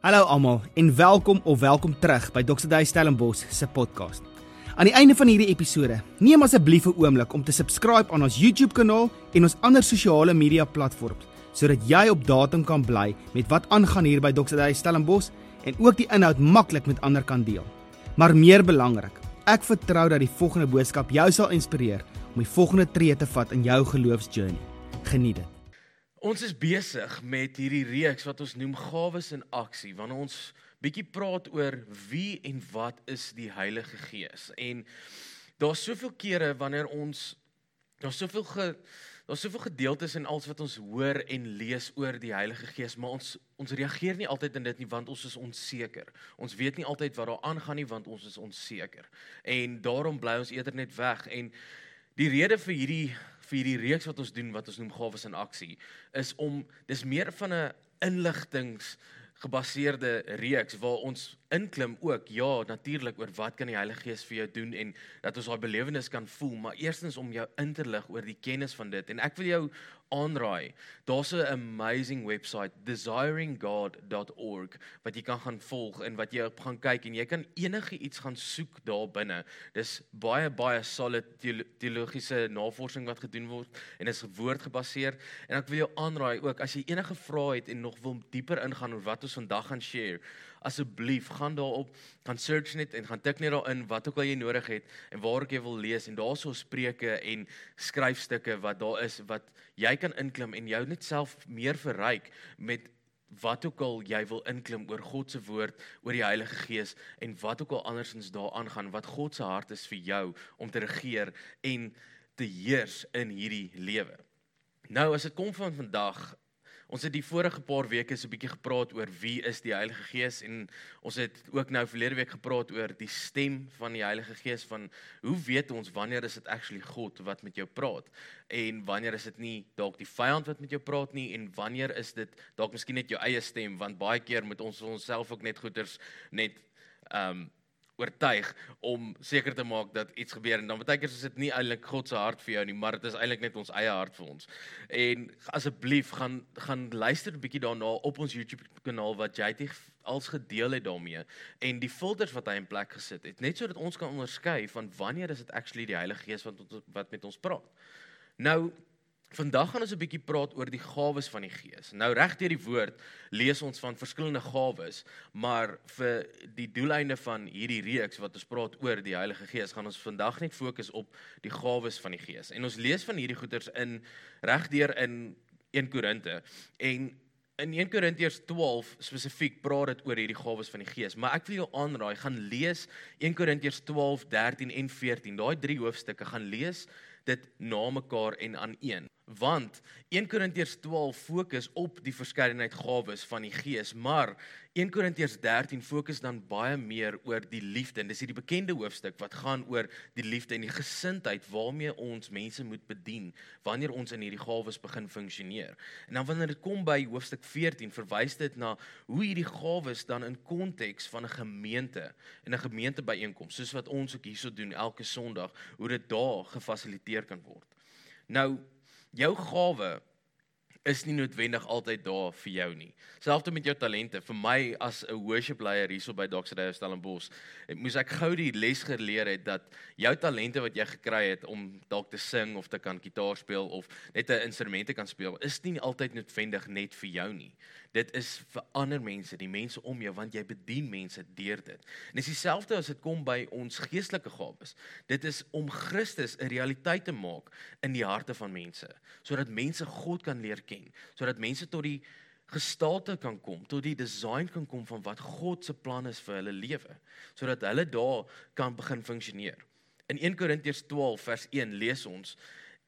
Hallo almal en welkom of welkom terug by Dr. Dave Stellenbosch se podcast. Aan die einde van hierdie episode, neem asseblief 'n oomblik om te subscribe aan ons YouTube kanaal en ons ander sosiale media platforms sodat jy op datum kan bly met wat aangaan hier by Dr. Dave Stellenbosch en ook die inhoud maklik met ander kan deel. Maar meer belangrik, ek vertrou dat die volgende boodskap jou sal inspireer om die volgende tree te vat in jou geloofsjourney. Geniet dit. Ons is besig met hierdie reeks wat ons noem Gawes in Aksie, wanneer ons bietjie praat oor wie en wat is die Heilige Gees. En daar's soveel kere wanneer ons daar's soveel ge daar's soveel gedeeltes in alles wat ons hoor en lees oor die Heilige Gees, maar ons ons reageer nie altyd in dit nie want ons is onseker. Ons weet nie altyd wat daar aangaan nie want ons is onseker. En daarom bly ons eerder net weg en die rede vir hierdie vir hierdie reeks wat ons doen wat ons noem gawes in aksie is om dis meer van 'n inligtings gebaseerde reeks waar ons inklim ook ja natuurlik oor wat kan die Heilige Gees vir jou doen en dat ons daai belewenis kan voel maar eerstens om jou in te lig oor die kennis van dit. En ek wil jou aanraai. Daar's 'n amazing webwerf desiringgod.org wat jy kan gaan volg en wat jy op gaan kyk en jy kan enige iets gaan soek daar binne. Dis baie baie solid teologiese navorsing wat gedoen word en is woord gebaseer en ek wil jou aanraai ook as jy enige vrae het en nog wil dieper ingaan oor wat ons vandag gaan share asseblief gaan daarop, gaan search net en gaan tik net daarin wat ook al jy nodig het en waar ek jy wil lees en daarso spreuke en skryfstukke wat daar is wat jy kan inklim en jou net self meer verryk met wat ook al jy wil inklim oor God se woord, oor die Heilige Gees en wat ook al andersins daaraan gaan wat God se hart is vir jou om te regeer en te heers in hierdie lewe. Nou as dit kom van vandag Ons het die vorige paar weke so 'n bietjie gepraat oor wie is die Heilige Gees en ons het ook nou verlede week gepraat oor die stem van die Heilige Gees van hoe weet ons wanneer is dit actually God wat met jou praat? En wanneer is dit nie dalk die vyand wat met jou praat nie en wanneer is dit dalk miskien net jou eie stem? Want baie keer moet ons onsself ook net goeters net ehm um, oortuig om seker te maak dat iets gebeur en dan baie keer is dit nie eintlik God se hart vir jou nie, maar dit is eintlik net ons eie hart vir ons. En asseblief gaan gaan luister 'n bietjie daarna op ons YouTube kanaal wat JT als gedeel het daarmee en die filters wat hy in plek gesit het, net sodat ons kan onderskei van wanneer is dit actually die Heilige Gees wat wat met ons praat. Nou Vandag gaan ons 'n bietjie praat oor die gawes van die Gees. Nou reg deur die woord lees ons van verskillende gawes, maar vir die doeleinde van hierdie reeks wat ons praat oor die Heilige Gees, gaan ons vandag net fokus op die gawes van die Gees. En ons lees van hierdie goeters in reg deur in 1 Korinte en in 1 Korintiërs 12 spesifiek praat dit oor hierdie gawes van die Gees, maar ek wil jou aanraai, gaan lees 1 Korintiërs 12, 13 en 14. Daai drie hoofstukke gaan lees dit na mekaar en aan een want 1 Korintiërs 12 fokus op die verskeidenheid gawes van die Gees, maar 1 Korintiërs 13 fokus dan baie meer oor die liefde. En dis hierdie bekende hoofstuk wat gaan oor die liefde en die gesindheid waarmee ons mense moet bedien wanneer ons in hierdie gawes begin funksioneer. En dan wanneer dit kom by hoofstuk 14, verwys dit na hoe hierdie gawes dan in konteks van 'n gemeente en 'n gemeentebyeenkoms, soos wat ons ook hierso doen elke Sondag, hoe dit daar gefasiliteer kan word. Nou jou gawe is nie noodwendig altyd daar vir jou nie. Selfs met jou talente. Vir my as 'n worship leier hierso by. Dave Stellenbosch, moes ek gou die les geleer het dat jou talente wat jy gekry het om dalk te sing of te kan gitaar speel of net 'n instrument te kan speel, is nie altyd noodwendig net vir jou nie. Dit is vir ander mense, die mense om jou want jy bedien mense deur dit. En dis dieselfde as dit kom by ons geestelike gawes. Dit is om Christus 'n realiteit te maak in die harte van mense, sodat mense God kan leer ken, sodat mense tot die gestalte kan kom, tot die design kan kom van wat God se plan is vir hulle lewe, sodat hulle daar kan begin funksioneer. In 1 Korintiërs 12 vers 1 lees ons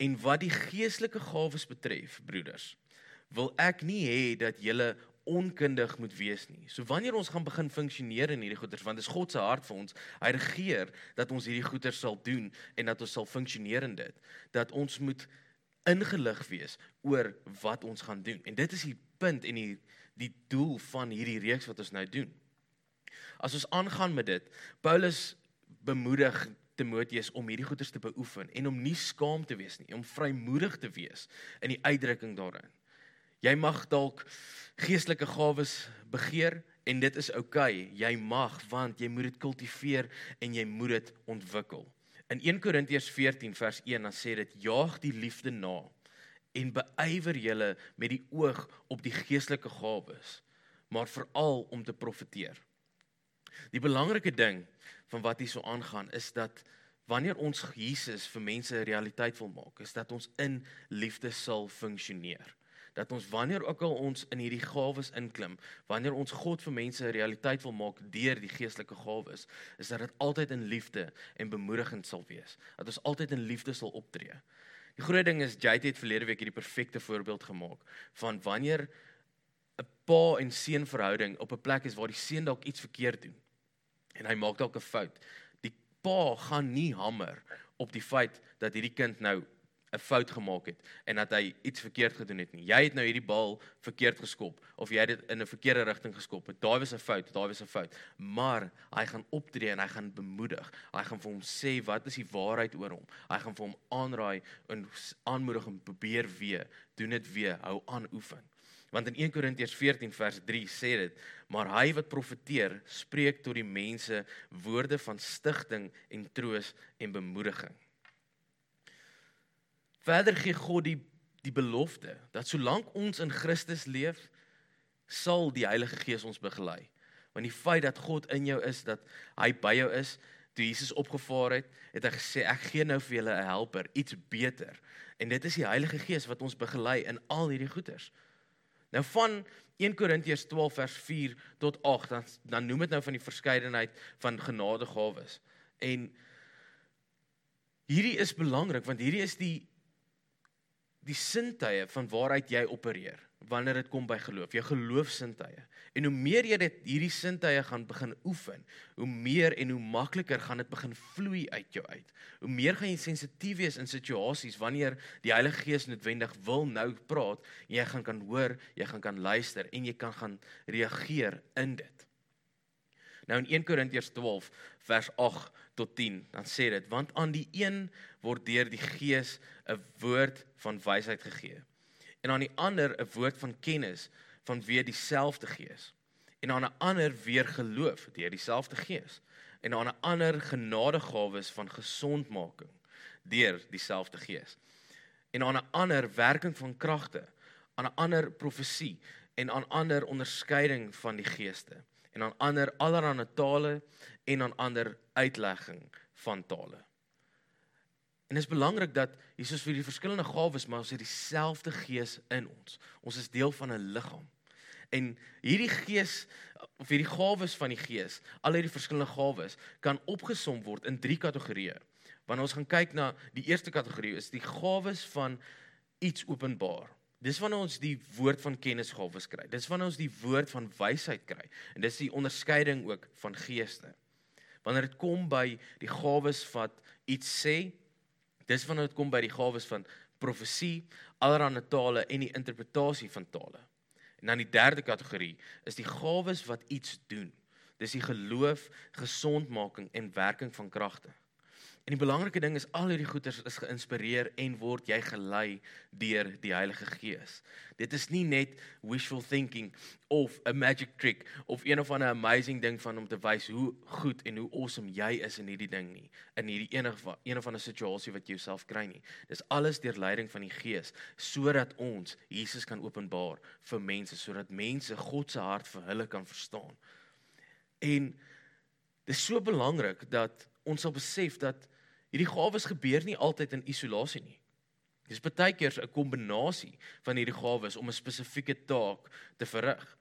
en wat die geestelike gawes betref, broeders, wil ek nie hê dat julle onkundig moet wees nie. So wanneer ons gaan begin funksioneer in hierdie goeders, want dit is God se hart vir ons, hy regeer dat ons hierdie goeders sal doen en dat ons sal funksioneer in dit, dat ons moet ingelig wees oor wat ons gaan doen. En dit is die punt en die die doel van hierdie reeks wat ons nou doen. As ons aangaan met dit, Paulus bemoedig Timoteus om hierdie goeders te beoefen en om nie skaam te wees nie, om vrymoedig te wees in die uitdrukking daarin. Jy mag dalk geestelike gawes begeer en dit is oukei. Okay. Jy mag want jy moet dit kultiveer en jy moet dit ontwikkel. In 1 Korintiërs 14 vers 1 dan sê dit jaag die liefde na en beywer julle met die oog op die geestelike gawes, maar veral om te profeteer. Die belangrike ding van wat hier so aangaan is dat wanneer ons Jesus vir mense 'n realiteit wil maak, is dat ons in liefde sal funksioneer. Dat ons wanneer ook al ons in hierdie gawes inklim, wanneer ons God vir mense 'n realiteit wil maak deur die geestelike gawes, is dat dit altyd in liefde en bemoedigend sal wees. Dat ons altyd in liefde sal optree. Die groot ding is Jade het verlede week hierdie perfekte voorbeeld gemaak van wanneer 'n pa en seun verhouding op 'n plek is waar die seun dalk iets verkeerd doen en hy maak dalk 'n fout. Die pa gaan nie hamer op die feit dat hierdie kind nou 'n fout gemaak het en dat hy iets verkeerd gedoen het nie. Jy het nou hierdie bal verkeerd geskop of jy het dit in 'n verkeerde rigting geskop. Daai was 'n fout, daai was 'n fout. Maar hy gaan optree en hy gaan bemoedig. Hy gaan vir hom sê wat is die waarheid oor hom. Hy gaan vir hom aanraai en aanmoedig om probeer weer, doen dit weer, hou aan oefen. Want in 1 Korintiërs 14 vers 3 sê dit: "Maar hy wat profeteer, spreek tot die mense woorde van stigting en troos en bemoediging." Verder gee God die die belofte dat solank ons in Christus leef, sal die Heilige Gees ons begelei. Want die feit dat God in jou is, dat hy by jou is, toe Jesus opgevaar het, het hy gesê ek gee nou vir julle 'n helper, iets beter. En dit is die Heilige Gees wat ons begelei in al hierdie goeders. Nou van 1 Korintiërs 12 vers 4 tot 8 dan dan noem dit nou van die verskeidenheid van genadegawes. En hierdie is belangrik want hierdie is die die sintuie van waaruit jy opereer wanneer dit kom by geloof, jou geloofsintuie. En hoe meer jy dit hierdie sintuie gaan begin oefen, hoe meer en hoe makliker gaan dit begin vloei uit jou uit. Hoe meer gaan jy sensitief wees in situasies wanneer die Heilige Gees noodwendig wil nou praat, jy gaan kan hoor, jy gaan kan luister en jy kan gaan reageer in dit. Nou in 1 Korintiërs 12 vers 8 tot 10, dan sê dit want aan die een word deur die Gees 'n woord van wysheid gegee en aan die ander 'n woord van kennis van weer dieselfde Gees en aan 'n ander weer geloof deur dieselfde Gees en aan 'n ander genadegawes van gesondmaking deur dieselfde Gees en aan 'n ander werking van kragte aan 'n ander profesie en aan ander onderskeiding van die geeste en aan ander allerlei tale en aan ander uitlegging van tale En dit is belangrik dat Jesus vir die verskillende gawes, maar ons het dieselfde gees in ons. Ons is deel van 'n liggaam. En hierdie gees of hierdie gawes van die gees, al hierdie verskillende gawes kan opgesom word in drie kategorieë. Wanneer ons gaan kyk na die eerste kategorie is die gawes van iets openbaar. Dis wanneer ons die woord van kennis gawes kry. Dis wanneer ons die woord van wysheid kry. En dis die onderskeiding ook van geeste. Wanneer dit kom by die gawes wat iets sê, Dis wanneer dit kom by die gawes van profesie, allerlei tale en die interpretasie van tale. En dan die derde kategorie is die gawes wat iets doen. Dis die geloof, gesondmaking en werking van kragte. En die belangrike ding is al hierdie goeters is geïnspireer en word jy gelei deur die Heilige Gees. Dit is nie net wishful thinking of 'n magic trick of een of ander amazing ding van om te wys hoe goed en hoe awesome jy is in hierdie ding nie. In hierdie enige een of ander situasie wat jy jouself kry nie. Dis alles deur leiding van die Gees sodat ons Jesus kan openbaar vir mense sodat mense God se hart vir hulle kan verstaan. En dis so belangrik dat ons sal besef dat hierdie gawes gebeur nie altyd in isolasie nie. Dis baie keer 'n kombinasie van hierdie gawes om 'n spesifieke taak te verrig.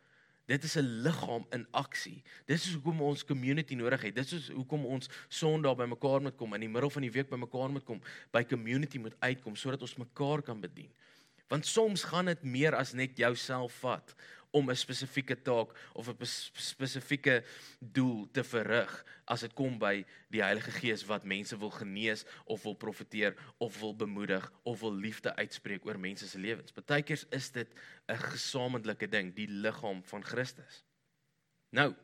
Dit is 'n liggaam in aksie. Dis is hoekom ons community nodig het. Dit is hoekom ons Sondag bymekaar moet kom in die middel van die week bymekaar moet kom, by community moet uitkom sodat ons mekaar kan bedien. Want soms gaan dit meer as net jouself vat om 'n spesifieke taak of 'n spesifieke doel te verrig as dit kom by die Heilige Gees wat mense wil genees of wil profeteer of wil bemoedig of wil liefde uitspreek oor mense se lewens. Partykeers is dit 'n gesamentlike ding, die liggaam van Christus. Nou,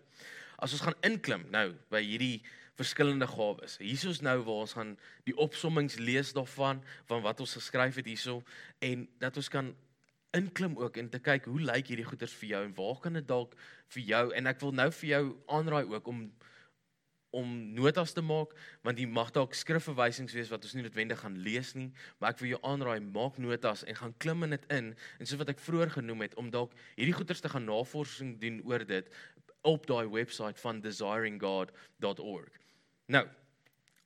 as ons gaan inklim nou by hierdie verskillende gawes. Hiersoos nou waar ons gaan die opsommings lees daarvan van wat ons geskryf het hierso en dat ons kan inklim ook en te kyk hoe lyk hierdie goeders vir jou en waar kan dit dalk vir jou? En ek wil nou vir jou aanraai ook om om notas te maak want jy mag dalk skrifverwysings wees wat ons nie noodwendig gaan lees nie maar ek wil jou aanraai maak notas en gaan klim in dit in en soos wat ek vroeër genoem het om dalk hierdie goeters te gaan navorsing doen oor dit op daai webwerf van desiringgod.org nou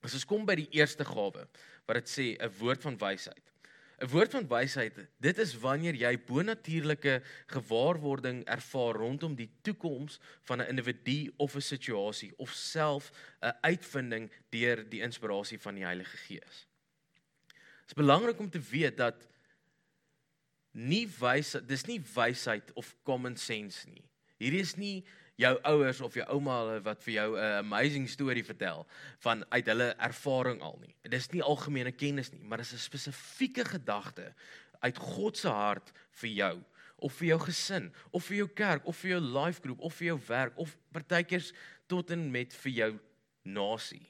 as ons kom by die eerste gawe wat dit sê 'n woord van wysheid 'n woord van wysheid, dit is wanneer jy bonatuurlike gewaarwording ervaar rondom die toekoms van 'n individu of 'n situasie of self 'n uitvinding deur die inspirasie van die Heilige Gees. Dit is belangrik om te weet dat nie wys dis nie wysheid of common sense nie. Hierdie is nie jou ouers of jou ouma wat vir jou 'n amazing storie vertel van uit hulle ervaring al nie. Dit is nie algemene kennis nie, maar dit is 'n spesifieke gedagte uit God se hart vir jou of vir jou gesin of vir jou kerk of vir jou life group of vir jou werk of partykeers tot en met vir jou nasie.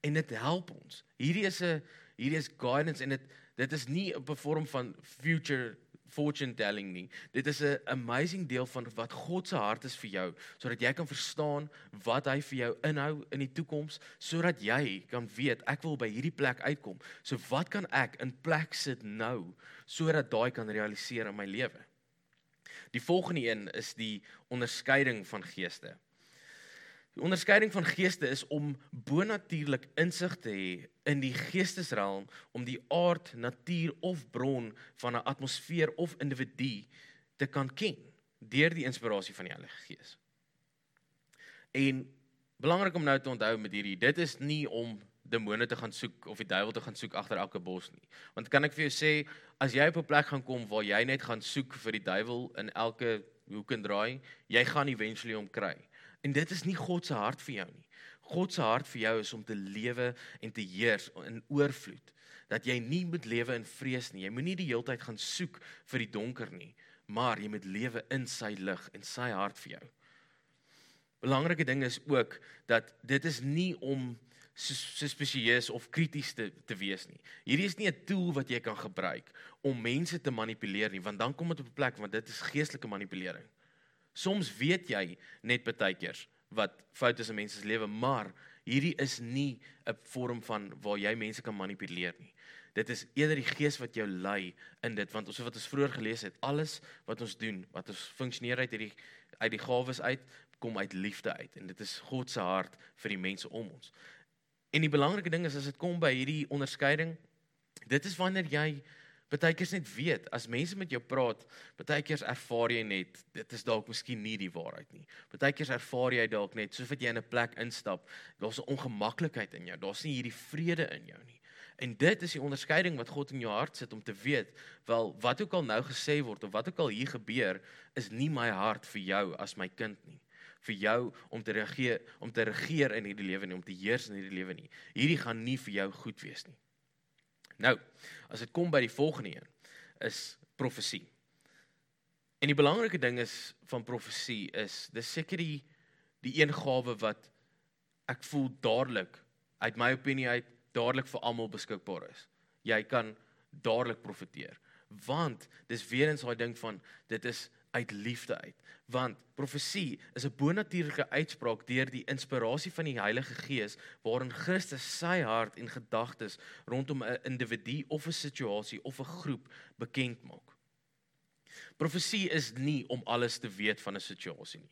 En dit help ons. Hierdie is 'n hierdie is guidance en dit dit is nie 'n vorm van future fortune telling nie. Dit is 'n amazing deel van wat God se hart is vir jou, sodat jy kan verstaan wat hy vir jou inhou in die toekoms, sodat jy kan weet ek wil by hierdie plek uitkom. So wat kan ek in plek sit nou sodat daai kan realiseer in my lewe? Die volgende een is die onderskeiding van geeste. Die onderskeiding van geeste is om bonatuurlik insig te hê in die geestesrealm om die aard, natuur of bron van 'n atmosfeer of individu te kan ken deur die inspirasie van die Heilige Gees. En belangrik om nou te onthou met hierdie, dit is nie om demone te gaan soek of die duiwel te gaan soek agter elke bos nie. Want kan ek vir jou sê, as jy op 'n plek gaan kom waar jy net gaan soek vir die duiwel in elke hoek en draai, jy gaan eventually hom kry. En dit is nie God se hart vir jou nie. God se hart vir jou is om te lewe en te heers in oorvloed. Dat jy nie moet lewe in vrees nie. Jy moenie die hele tyd gaan soek vir die donker nie, maar jy moet lewe in sy lig en sy hart vir jou. Belangrike ding is ook dat dit is nie om spesieus of krities te te wees nie. Hierdie is nie 'n tool wat jy kan gebruik om mense te manipuleer nie, want dan kom dit op 'n plek want dit is geestelike manipulering. Soms weet jy net baie keer wat foute is in mense se lewe, maar hierdie is nie 'n vorm van waar jy mense kan manipuleer nie. Dit is eerder die gees wat jou lei in dit want ons wat ons vroeër gelees het, alles wat ons doen, wat ons funksioneer uit hierdie uit die gawes uit, kom uit liefde uit en dit is God se hart vir die mense om ons. En die belangrike ding is as dit kom by hierdie onderskeiding, dit is wanneer jy Partykeers net weet as mense met jou praat, partykeers ervaar jy net dit is dalk miskien nie die waarheid nie. Partykeers ervaar jy dalk net soos wat jy in 'n plek instap, daar's 'n ongemaklikheid in jou. Daar's nie hierdie vrede in jou nie. En dit is die onderskeiding wat God in jou hart sit om te weet, wel wat ook al nou gesê word of wat ook al hier gebeur, is nie my hart vir jou as my kind nie vir jou om te reageer om te regeer in hierdie lewe nie om te heers in hierdie lewe nie. Hierdie gaan nie vir jou goed wees nie. Nou, as dit kom by die volgende een, is profesie. En die belangrike ding is van profesie is dis seker die die een gawe wat ek voel dadelik uit my opinie uit dadelik vir almal beskikbaar is. Jy kan dadelik profeteer want dis weer eens daai ding van dit is uit liefde uit want profesie is 'n bonatuurlike uitspraak deur die inspirasie van die Heilige Gees waarin Christus sy hart en gedagtes rondom 'n individu of 'n situasie of 'n groep bekend maak. Profesie is nie om alles te weet van 'n situasie nie.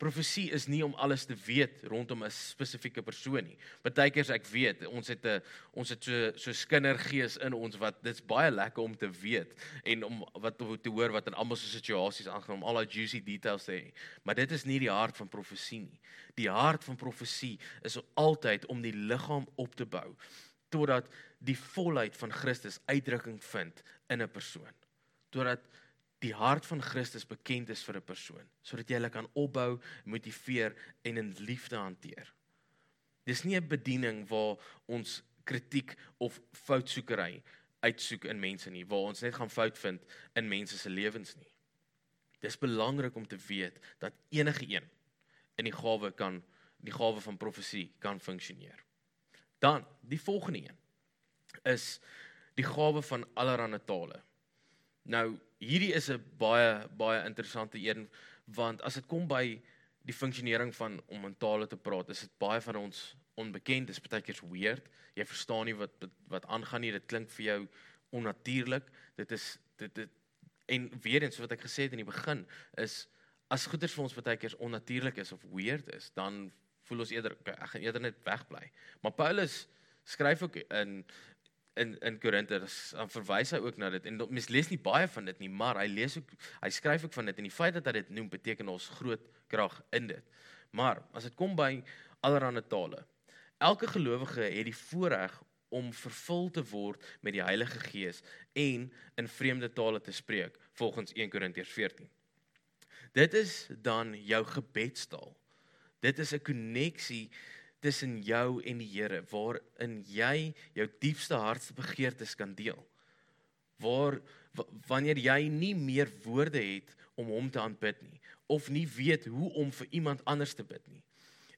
Profesie is nie om alles te weet rondom 'n spesifieke persoon nie. Partykeers ek weet, ons het 'n ons het so so skindergees in ons wat dit's baie lekker om te weet en om wat te hoor wat in almal se situasies aangaan om al daai juicy details te hê. Maar dit is nie die hart van profesie nie. Die hart van profesie is altyd om die liggaam op te bou totdat die volheid van Christus uitdrukking vind in 'n persoon. Totdat die hart van Christus bekend is vir 'n persoon sodat jy hulle kan opbou, motiveer en in liefde hanteer. Dis nie 'n bediening waar ons kritiek of foutsoekery uitsoek in mense nie, waar ons net gaan fout vind in mense se lewens nie. Dis belangrik om te weet dat enige een in die gawe kan die gawe van profesie kan funksioneer. Dan, die volgende een is die gawe van allerlei tale. Nou, hierdie is 'n baie baie interessante een want as dit kom by die funksionering van om in tale te praat, is dit baie van ons onbekend, dit is baie keer weird. Jy verstaan nie wat wat aangaan nie. Dit klink vir jou onnatuurlik. Dit is dit dit en weer eens wat ek gesê het in die begin is as goeders vir ons baie keer onnatuurlik is of weird is, dan voel ons eerder ek gaan eerder net wegbly. Maar Paulus skryf ook in in in Korinte dan verwys hy ook na dit en mens lees nie baie van dit nie maar hy lees ook hy skryf ook van dit en die feit dat hy dit noem beteken ons groot krag in dit. Maar as dit kom by allerlei tale elke gelowige het die voorreg om vervul te word met die Heilige Gees en in vreemde tale te spreek volgens 1 Korintiërs 14 dit is dan jou gebedstaal. Dit is 'n koneksie tussen jou en die Here waarin jy jou diepste hartsbegeertes kan deel. Waar wanneer jy nie meer woorde het om hom te aanbid nie of nie weet hoe om vir iemand anders te bid nie,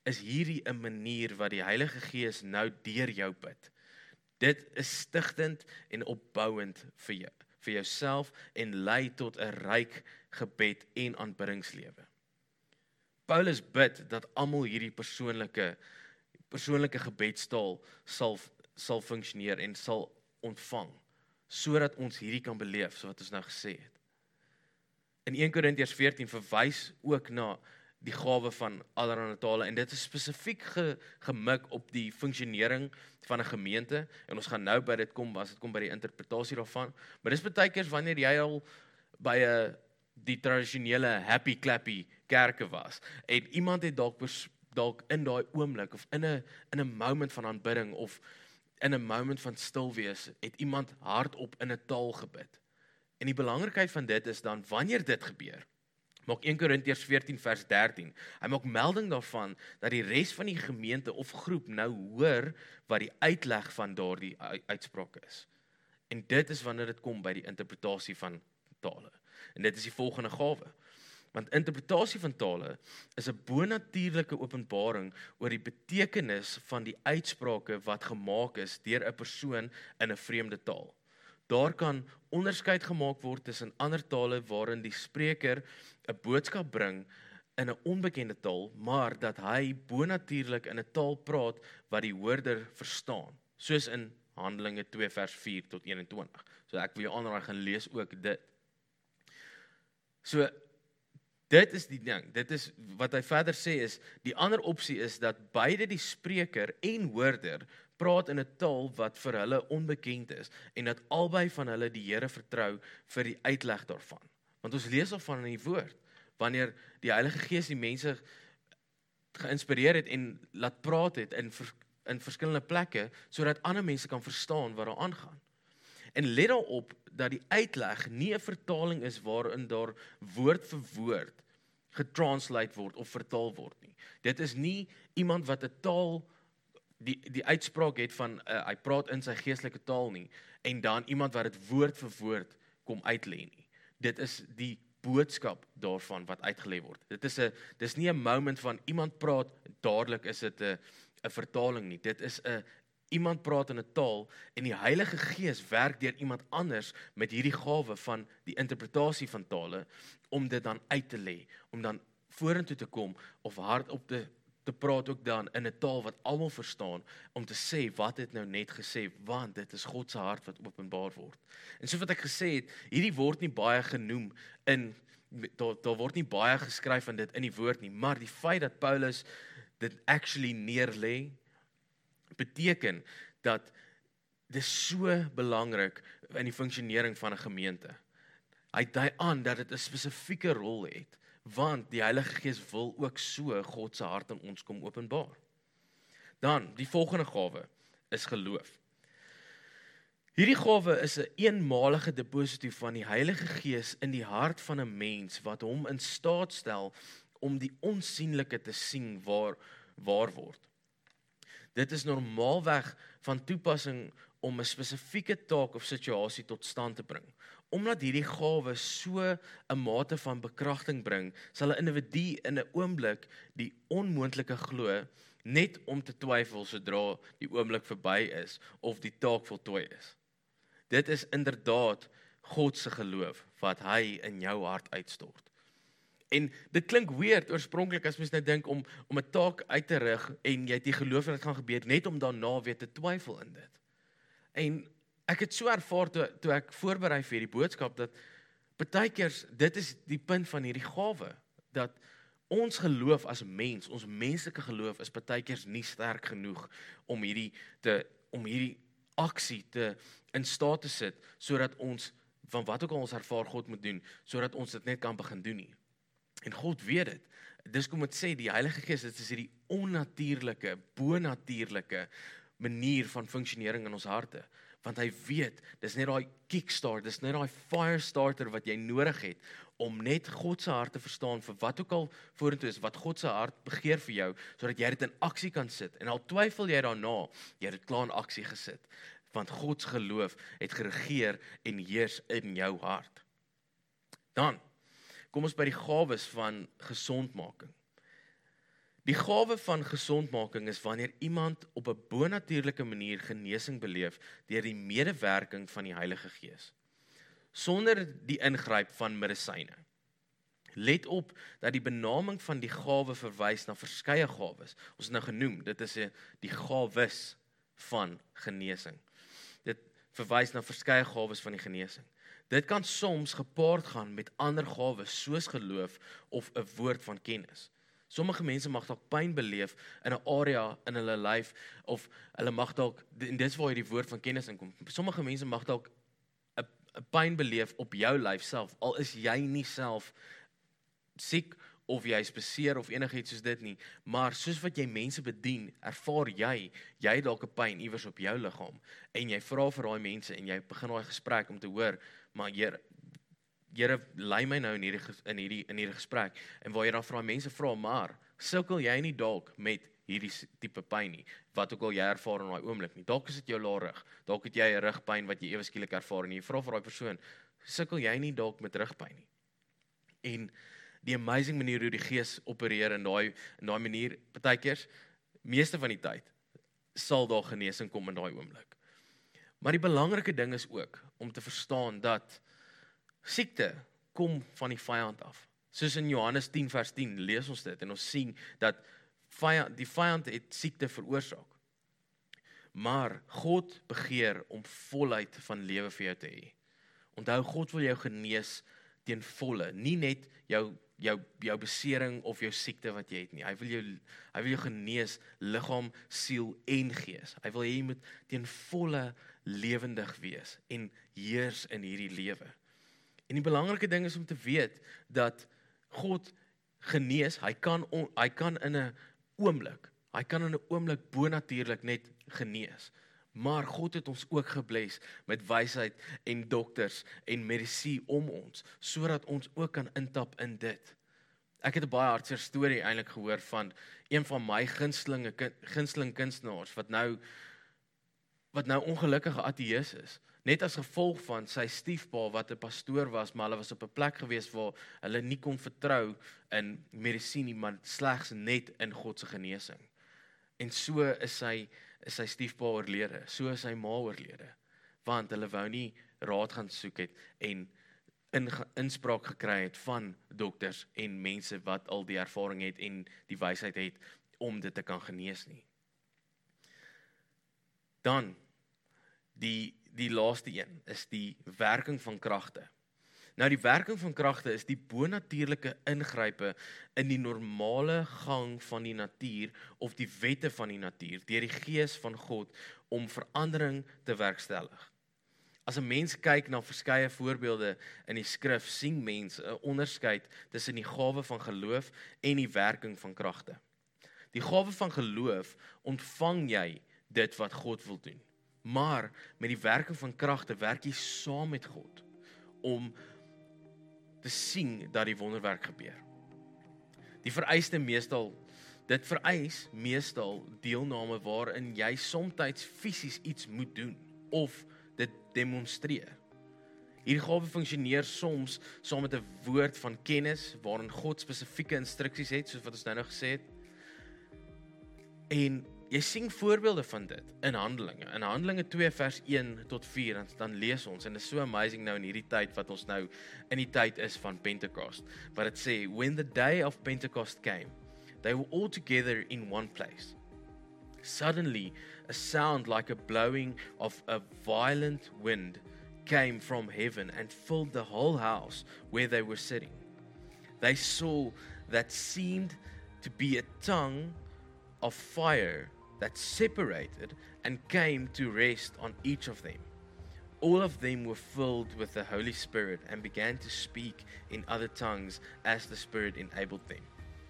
is hierdie 'n manier wat die Heilige Gees nou deur jou bid. Dit is stigtend en opbouend vir jou, vir jouself en lei tot 'n ryk gebed en aanbiddingslewe. Paulus bid dat almal hierdie persoonlike persoonlike gebedstaal sal sal funksioneer en sal ontvang sodat ons hierdie kan beleef so wat ons nou gesê het. In 1 Korintiërs 14 verwys ook na die gawe van allerlei tale en dit is spesifiek ge, gemik op die funksionering van 'n gemeente en ons gaan nou by dit kom as dit kom by die interpretasie daarvan. Maar dis baie keer wanneer jy al by 'n die tradisionele happy clappy kerke was en iemand het dalk dalk in daai oomblik of in 'n in 'n moment van aanbidding of in 'n moment van stil wees, het iemand hardop in 'n taal gebid. En die belangrikheid van dit is dan wanneer dit gebeur. Maak 1 Korintiërs 14 vers 13. Hy maak melding daarvan dat die res van die gemeente of groep nou hoor wat die uitleg van daardie uitspraak is. En dit is wanneer dit kom by die interpretasie van tale. En dit is die volgende gawe. Want interpretasie van tale is 'n bonatuurlike openbaring oor die betekenis van die uitsprake wat gemaak is deur 'n persoon in 'n vreemde taal. Daar kan onderskeid gemaak word tussen ander tale waarin die spreker 'n boodskap bring in 'n onbekende taal, maar dat hy bonatuurlik in 'n taal praat wat die hoorder verstaan, soos in Handelinge 2 vers 4 tot 21. So ek wil jou aanraai gaan lees ook dit. So Dit is die ding. Dit is wat hy verder sê is die ander opsie is dat beide die spreker en hoorder praat in 'n taal wat vir hulle onbekend is en dat albei van hulle die Here vertrou vir die uitleg daarvan. Want ons lees of van in die woord wanneer die Heilige Gees die mense geïnspireer het en laat praat het in in verskillende plekke sodat ander mense kan verstaan wat daar aangaan. En let daarop dat die uitleg nie 'n vertaling is waarin daar woord vir woord getranslate word of vertaal word nie. Dit is nie iemand wat 'n taal die die uitspraak het van uh, hy praat in sy geestelike taal nie en dan iemand wat dit woord vir woord kom uitlê nie. Dit is die boodskap daarvan wat uitgelê word. Dit is 'n dis nie 'n moment van iemand praat dadelik is dit 'n 'n vertaling nie. Dit is 'n iemand praat in 'n taal en die Heilige Gees werk deur iemand anders met hierdie gawe van die interpretasie van tale om dit dan uit te lê, om dan vorentoe te kom of hardop te te praat ook dan in 'n taal wat almal verstaan om te sê wat het nou net gesê want dit is God se hart wat openbaar word. En soos wat ek gesê het, hierdie word nie baie genoem in daar daar word nie baie geskryf van dit in die woord nie, maar die feit dat Paulus dit actually neerlê beteken dat dit so belangrik in die funksionering van 'n gemeente. Hy dui aan dat dit 'n spesifieke rol het want die Heilige Gees wil ook so God se hart aan ons kom openbaar. Dan, die volgende gawe is geloof. Hierdie gawe is 'n een eenmalige deposito van die Heilige Gees in die hart van 'n mens wat hom in staat stel om die onsigbare te sien waar waar word. Dit is normaalweg van toepassing om 'n spesifieke taak of situasie tot stand te bring. Omdat hierdie gawe so 'n mate van bekragting bring, sal 'n individu in 'n oomblik die onmoontlike glo net om te twyfel sodra die oomblik verby is of die taak voltooi is. Dit is inderdaad God se geloof wat hy in jou hart uitstort. En dit klink weird oorspronklik as mens nou dink om om 'n taak uit te rig en jy het die geloof dat dit gaan gebeur net om daarna weer te twyfel in dit. En ek het so ervaar toe toe ek voorberei vir hierdie boodskap dat baie keer dit is die punt van hierdie gawe dat ons geloof as mens, ons menslike geloof is baie keer nie sterk genoeg om hierdie te om hierdie aksie te in staat te sit sodat ons van wat ook al ons ervaar God moet doen sodat ons dit net kan begin doen nie. En God weet dit. Dis kom dit sê die Heilige Gees dit is hierdie onnatuurlike, bonatuurlike manier van funksionering in ons harte. Want hy weet dis net daai kickstart dis net daai fire starter wat jy nodig het om net God se hart te verstaan vir wat ook al vorentoe is wat God se hart begeer vir jou sodat jy dit in aksie kan sit. En al twyfel jy daarna jy het dit klaar in aksie gesit. Want God se geloof het geregeer en heers in jou hart. Dan kom ons by die gawes van gesondmaking. Die gawe van gesondmaking is wanneer iemand op 'n bonatuurlike manier genesing beleef deur die medewerking van die Heilige Gees sonder die ingryp van medisyne. Let op dat die benaming van die gawe verwys na verskeie gawes. Ons het nou genoem, dit is 'n die gawes van genesing. Dit verwys na verskeie gawes van die genesing. Dit kan soms gepaard gaan met ander gawes soos geloof of 'n woord van kennis. Sommige mense mag dalk pyn beleef in 'n area in hulle lyf of hulle mag dalk en dis waar hierdie woord van kennis inkom. Sommige mense mag dalk 'n 'n pyn beleef op jou lyf self al is jy nie self siek of jy is beseer of enigiets soos dit nie, maar soos wat jy mense bedien, ervaar jy jy dalk 'n pyn iewers op jou liggaam en jy vra vir daai mense en jy begin daai gesprek om te hoor maar Here Here lei my nou in hierdie in hierdie in hierdie gesprek. En waar jy dan vra mense vra maar sukkel jy nie dalk met hierdie tipe pyn nie? Wat ook al jy ervaar in daai oomblik nie. Dalk is dit jou larig dalk het jy 'n rugpyn wat jy ewe skielik ervaar en jy vra vir daai persoon sukkel jy nie dalk met rugpyn nie? En die amazing manier hoe die gees opereer in daai in daai manier partykeers meeste van die tyd sal daar genesing kom in daai oomblik Maar die belangrike ding is ook om te verstaan dat siekte kom van die vyand af. Soos in Johannes 10 vers 10 lees ons dit en ons sien dat vyand die vyand het siekte veroorsaak. Maar God begeer om volheid van lewe vir jou te hê. Onthou God wil jou genees teen volle, nie net jou jou jou besering of jou siekte wat jy het nie. Hy wil jou hy wil jou genees liggaam, siel en gees. Hy wil hê jy moet teen volle lewendig wees en heers in hierdie lewe. En die belangrike ding is om te weet dat God genees, hy kan on, hy kan in 'n oomblik, hy kan in 'n oomblik bonatuurlik net genees. Maar God het ons ook gebless met wysheid en dokters en medisyne om ons sodat ons ook kan intap in dit. Ek het 'n baie hartseer storie eintlik gehoor van een van my gunstelinge gunsteling kunstenaars wat nou wat nou ongelukkige ateïs is. Net as gevolg van sy stiefpa wat 'n pastoor was maar hulle was op 'n plek gewees waar hulle nie kon vertrou in medisyne maar slegs net in God se genesing. En so is sy is sy stiefpa oorlede. So is sy ma oorlede. Want hulle wou nie raad gaan soek het en in inspraak gekry het van dokters en mense wat al die ervaring het en die wysheid het om dit te kan genees nie. Dan die die laaste een is die werking van kragte. Nou die werking van kragte is die bonatuurlike ingrype in die normale gang van die natuur of die wette van die natuur deur die gees van God om verandering te werkstellig. As 'n mens kyk na verskeie voorbeelde in die skrif, sien mense 'n onderskeid tussen die gawe van geloof en die werking van kragte. Die gawe van geloof ontvang jy dit wat God wil doen. Maar met die werking van kragte werk jy saam met God om te sien dat die wonderwerk gebeur. Die vereiste meestal dit vereis meestal deelname waarin jy soms fisies iets moet doen of dit demonstreer. Hierdie gawe funksioneer soms saam met 'n woord van kennis waarin God spesifieke instruksies het soos wat ons nou nou gesê het. En jy sien voorbeelde van dit in Handelinge. In Handelinge 2 vers 1 tot 4 dan dan lees ons en dit is so amazing nou in hierdie tyd wat ons nou in die tyd is van Pentecost. Wat dit sê, when the day of Pentecost came, they were all together in one place. Suddenly, a sound like a blowing of a violent wind came from heaven and filled the whole house where they were sitting. They saw that seemed to be a tongue of fire that separated and came to rest on each of them. All of them were filled with the Holy Spirit and began to speak in other tongues as the Spirit enabled them.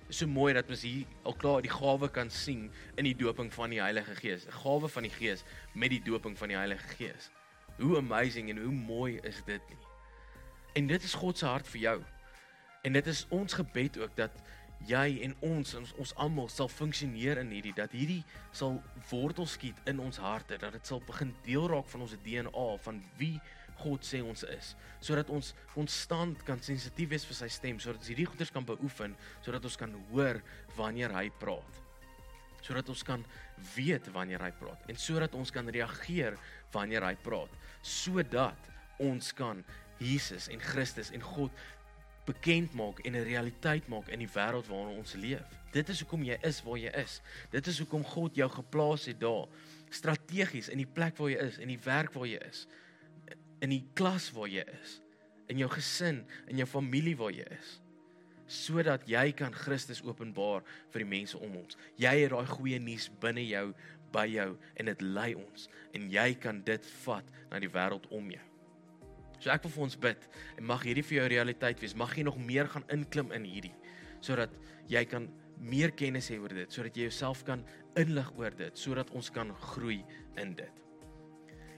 Dit is so mooi dat ons hier al klaar die gawe kan sien in die doping van die Heilige Gees, 'n gawe van die Gees met die doping van die Heilige Gees. Hoe amazing en hoe mooi is dit nie? En dit is God se hart vir jou. En dit is ons gebed ook dat jy en ons ons, ons almal sal funksioneer in hierdie dat hierdie sal wortel skiet in ons harte dat dit sal begin deel raak van ons DNA van wie God sê ons is sodat ons konstant kan sensitief wees vir sy stem sodat ons hierdie goeders kan beoefen sodat ons kan hoor wanneer hy praat sodat ons kan weet wanneer hy praat en sodat ons kan reageer wanneer hy praat sodat ons kan Jesus en Christus en God bekend maak en 'n realiteit maak in die wêreld waarin ons leef. Dit is hoekom jy is waar jy is. Dit is hoekom God jou geplaas het daar strategies in die plek waar jy is, in die werk waar jy is, in die klas waar jy is, in jou gesin, in jou familie waar jy is, sodat jy kan Christus openbaar vir die mense om ons. Jy het daai goeie nuus binne jou, by jou en dit lei ons en jy kan dit vat na die wêreld om jou. So ek wil vir ons bid en mag hierdie vir jou realiteit wees. Mag jy nog meer gaan inklim in hierdie sodat jy kan meer kennis hê oor dit, sodat jy jouself kan inlig oor dit, sodat ons kan groei in dit.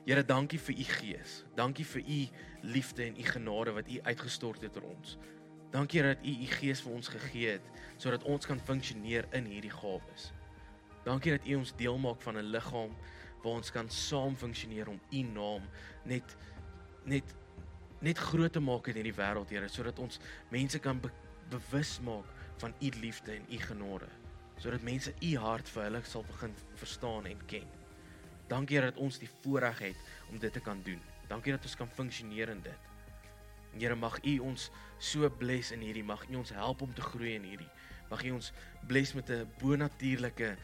Here, dankie vir u gees. Dankie vir u liefde en u genade wat u uitgestort het oor ons. Dankie dat u u gees vir ons gegee het sodat ons kan funksioneer in hierdie gawes. Dankie dat u ons deel maak van 'n liggaam waar ons kan saam funksioneer om u naam net net net groot te maak in hierdie wêreld, Here, sodat ons mense kan be bewus maak van u liefde en u genade, sodat mense u hart vir hulle sal begin verstaan en ken. Dankie dat ons die voorreg het om dit te kan doen. Dankie dat ons kan funksioneer in dit. Here mag U ons so bless in hierdie, mag U ons help om te groei in hierdie. Mag U ons bless met 'n bonatuurlike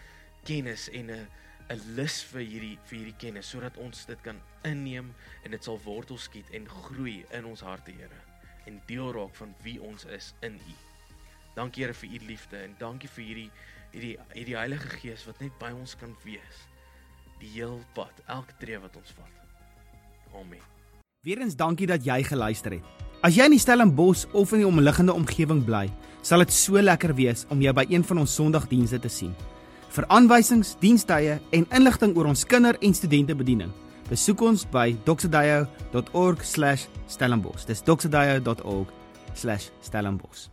kennis en 'n 'n lus vir hierdie vir hierdie kennis sodat ons dit kan inneem en dit sal wortel skiet en groei in ons harte, Here, en deel raak van wie ons is in U. Dankie Here vir U liefde en dankie vir hierdie hierdie hierdie Heilige Gees wat net by ons kan wees die heel pad, elke tree wat ons vat. Amen. Weerens dankie dat jy geluister het. As jy in die Stellenbosch of in die omliggende omgewing bly, sal dit so lekker wees om jou by een van ons Sondagdienste te sien. Vir aanwysings, dienstye en inligting oor ons kinder- en studentebediening, besoek ons by doxedayo.org/stellenbosch. Dis doxedayo.org/stellenbosch.